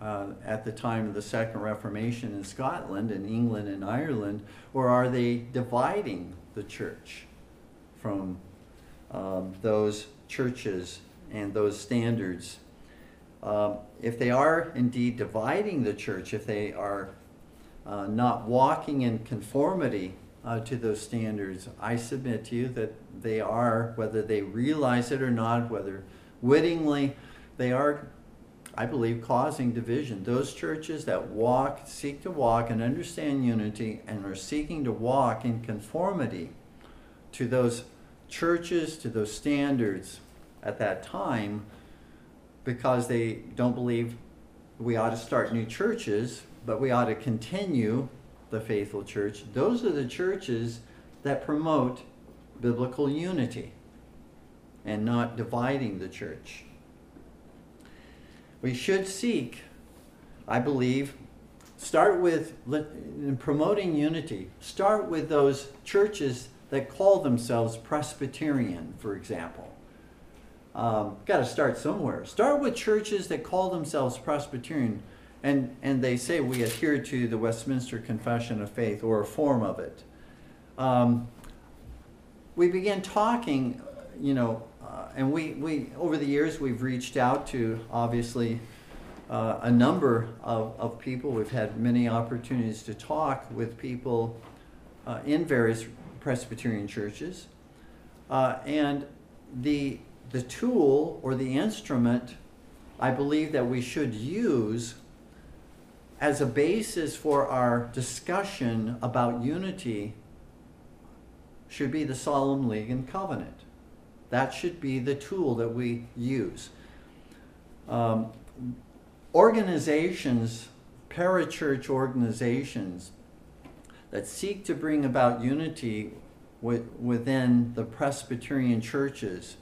uh, at the time of the Second Reformation in Scotland and England and Ireland, or are they dividing the church from um, those churches and those standards? Um, if they are indeed dividing the church, if they are uh, not walking in conformity uh, to those standards, I submit to you that they are, whether they realize it or not, whether wittingly, they are I believe, causing division. Those churches that walk, seek to walk and understand unity and are seeking to walk in conformity to those churches, to those standards at that time, because they don't believe we ought to start new churches, but we ought to continue the faithful church. Those are the churches that promote biblical unity and not dividing the church. We should seek, I believe, start with in promoting unity. Start with those churches that call themselves Presbyterian, for example. Um, Got to start somewhere. Start with churches that call themselves Presbyterian, and and they say we adhere to the Westminster Confession of Faith or a form of it. Um, we begin talking, you know, and we, we, over the years, we've reached out to obviously uh, a number of, of people. We've had many opportunities to talk with people uh, in various Presbyterian churches. Uh, and the, the tool or the instrument I believe that we should use as a basis for our discussion about unity should be the Solemn League and Covenant. That should be the tool that we use. Um, organizations, parachurch organizations that seek to bring about unity within the Presbyterian churches,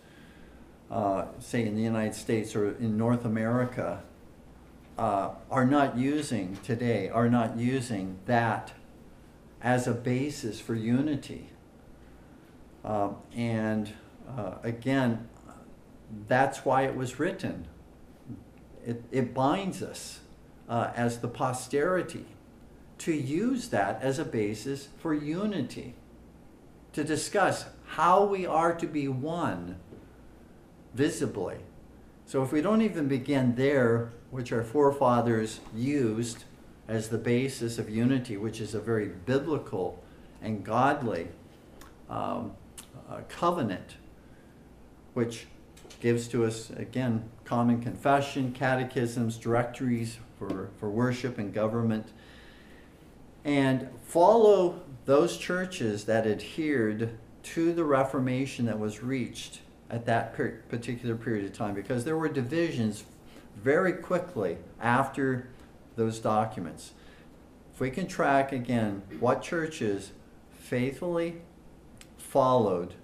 uh, say in the United States or in North America, uh, are not using today, are not using that as a basis for unity. Uh, and uh, again, that's why it was written. It, it binds us uh, as the posterity to use that as a basis for unity, to discuss how we are to be one visibly. So if we don't even begin there, which our forefathers used as the basis of unity, which is a very biblical and godly um, uh, covenant which gives to us, again, common confession, catechisms, directories for, for worship and government. And follow those churches that adhered to the Reformation that was reached at that per- particular period of time because there were divisions very quickly after those documents. If we can track again what churches faithfully followed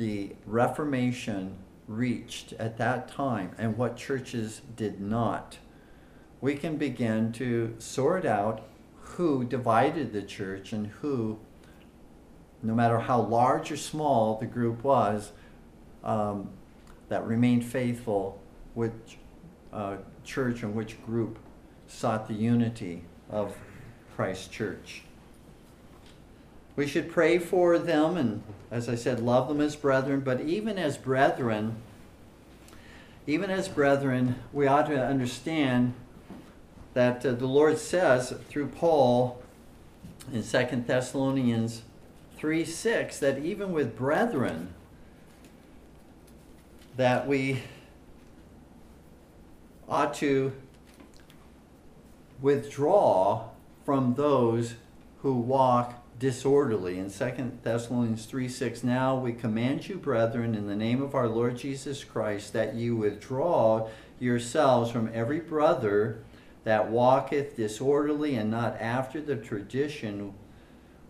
the Reformation reached at that time and what churches did not, we can begin to sort out who divided the church and who, no matter how large or small the group was, um, that remained faithful, which uh, church and which group sought the unity of Christ's church. We should pray for them and, as I said, love them as brethren. But even as brethren, even as brethren, we ought to understand that uh, the Lord says through Paul in 2 Thessalonians 3 6 that even with brethren, that we ought to withdraw from those who walk disorderly. In 2 Thessalonians 3 6, now we command you, brethren, in the name of our Lord Jesus Christ, that you withdraw yourselves from every brother that walketh disorderly and not after the tradition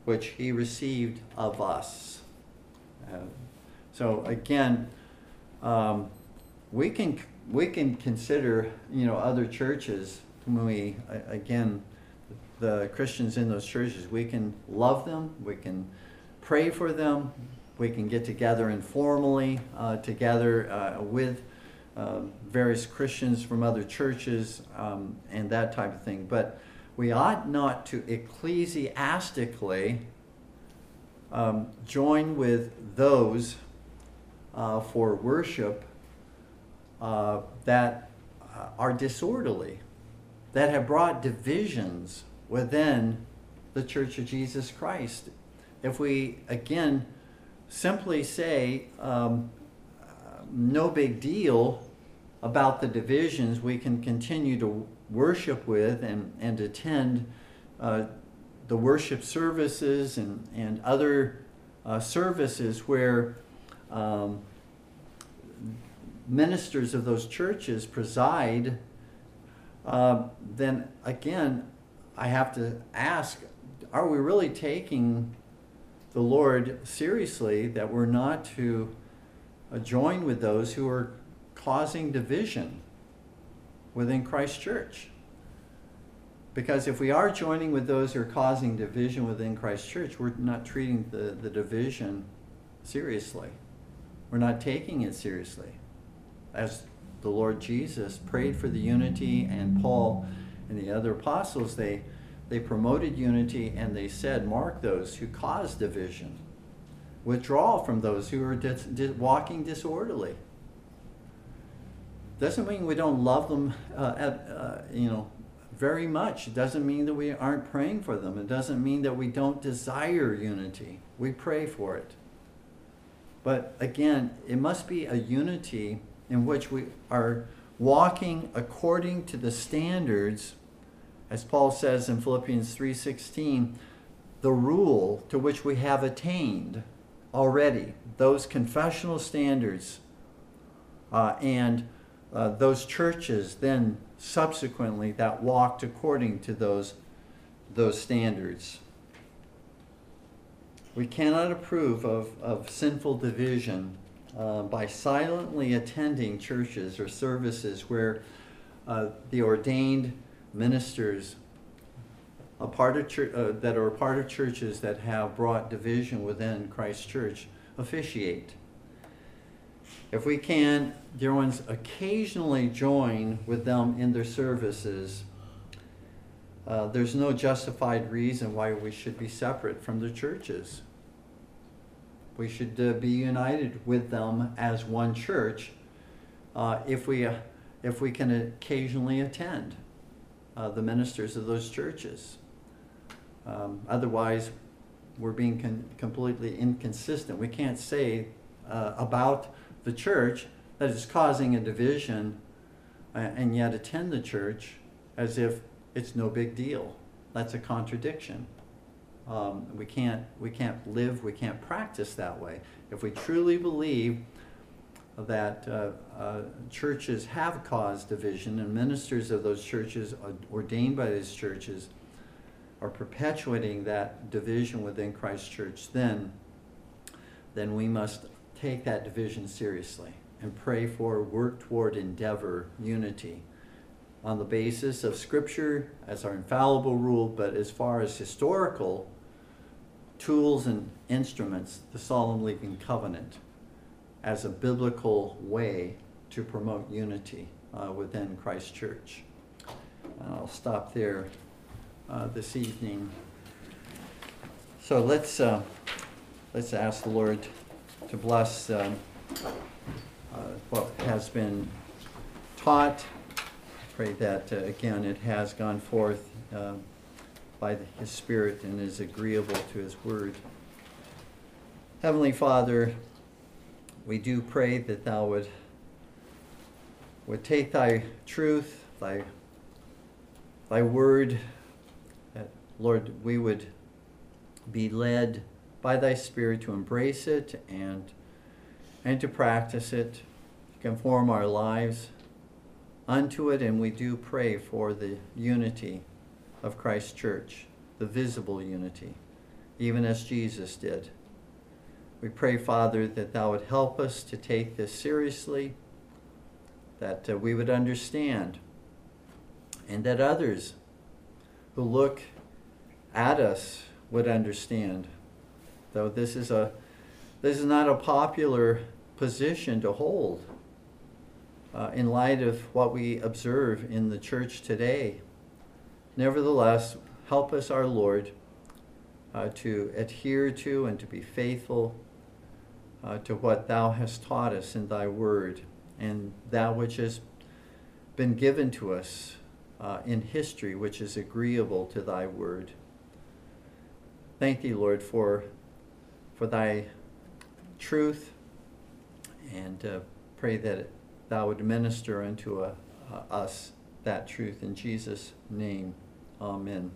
which he received of us. Uh, so again, um, we can we can consider you know other churches when we again the Christians in those churches. We can love them. We can pray for them. We can get together informally uh, together uh, with uh, various Christians from other churches um, and that type of thing. But we ought not to ecclesiastically um, join with those uh, for worship uh, that uh, are disorderly, that have brought divisions within the Church of Jesus Christ. If we, again, simply say, um, no big deal about the divisions, we can continue to worship with and, and attend uh, the worship services and, and other uh, services where um, ministers of those churches preside, uh, then again, I have to ask are we really taking the Lord seriously that we're not to uh, join with those who are causing division within Christ Church? Because if we are joining with those who are causing division within Christ Church, we're not treating the, the division seriously. We're not taking it seriously. As the Lord Jesus prayed for the unity, and Paul and the other apostles, they, they promoted unity and they said, Mark those who cause division. Withdraw from those who are dis- dis- walking disorderly. Doesn't mean we don't love them, uh, at, uh, you know, very much. It doesn't mean that we aren't praying for them. It doesn't mean that we don't desire unity. We pray for it. But again, it must be a unity in which we are walking according to the standards as Paul says in Philippians 3:16, the rule to which we have attained already, those confessional standards uh, and uh, those churches then subsequently that walked according to those, those standards. We cannot approve of, of sinful division uh, by silently attending churches or services where uh, the ordained ministers a part of church, uh, that are a part of churches that have brought division within Christ Church officiate. If we can, dear ones, occasionally join with them in their services, uh, there's no justified reason why we should be separate from the churches. We should uh, be united with them as one church uh, if, we, if we can occasionally attend uh, the ministers of those churches. Um, otherwise, we're being completely inconsistent. We can't say uh, about the church that it's causing a division uh, and yet attend the church as if it's no big deal. That's a contradiction. Um, we can't we can't live we can't practice that way. If we truly believe that uh, uh, churches have caused division and ministers of those churches ordained by these churches are perpetuating that division within Christ Church, then, then we must take that division seriously and pray for, work toward, endeavor unity on the basis of Scripture as our infallible rule, but as far as historical tools and instruments, the Solemn League and Covenant as a biblical way to promote unity uh, within Christ Church. And I'll stop there uh, this evening. So let's uh, let's ask the Lord to bless um, uh, what has been taught. Pray that uh, again it has gone forth uh, by His Spirit and is agreeable to His Word. Heavenly Father we do pray that thou would, would take thy truth, thy thy word, that, Lord, we would be led by thy Spirit to embrace it and, and to practice it, conform our lives unto it, and we do pray for the unity of Christ's church, the visible unity, even as Jesus did. We pray, Father, that thou would help us to take this seriously, that uh, we would understand, and that others who look at us would understand. Though this is a this is not a popular position to hold uh, in light of what we observe in the church today. Nevertheless, help us, our Lord, uh, to adhere to and to be faithful uh, to what Thou hast taught us in Thy Word and that which has been given to us uh, in history, which is agreeable to Thy Word. Thank Thee, Lord, for, for Thy truth, and uh, pray that Thou would minister unto uh, us that truth in Jesus' name. Amen.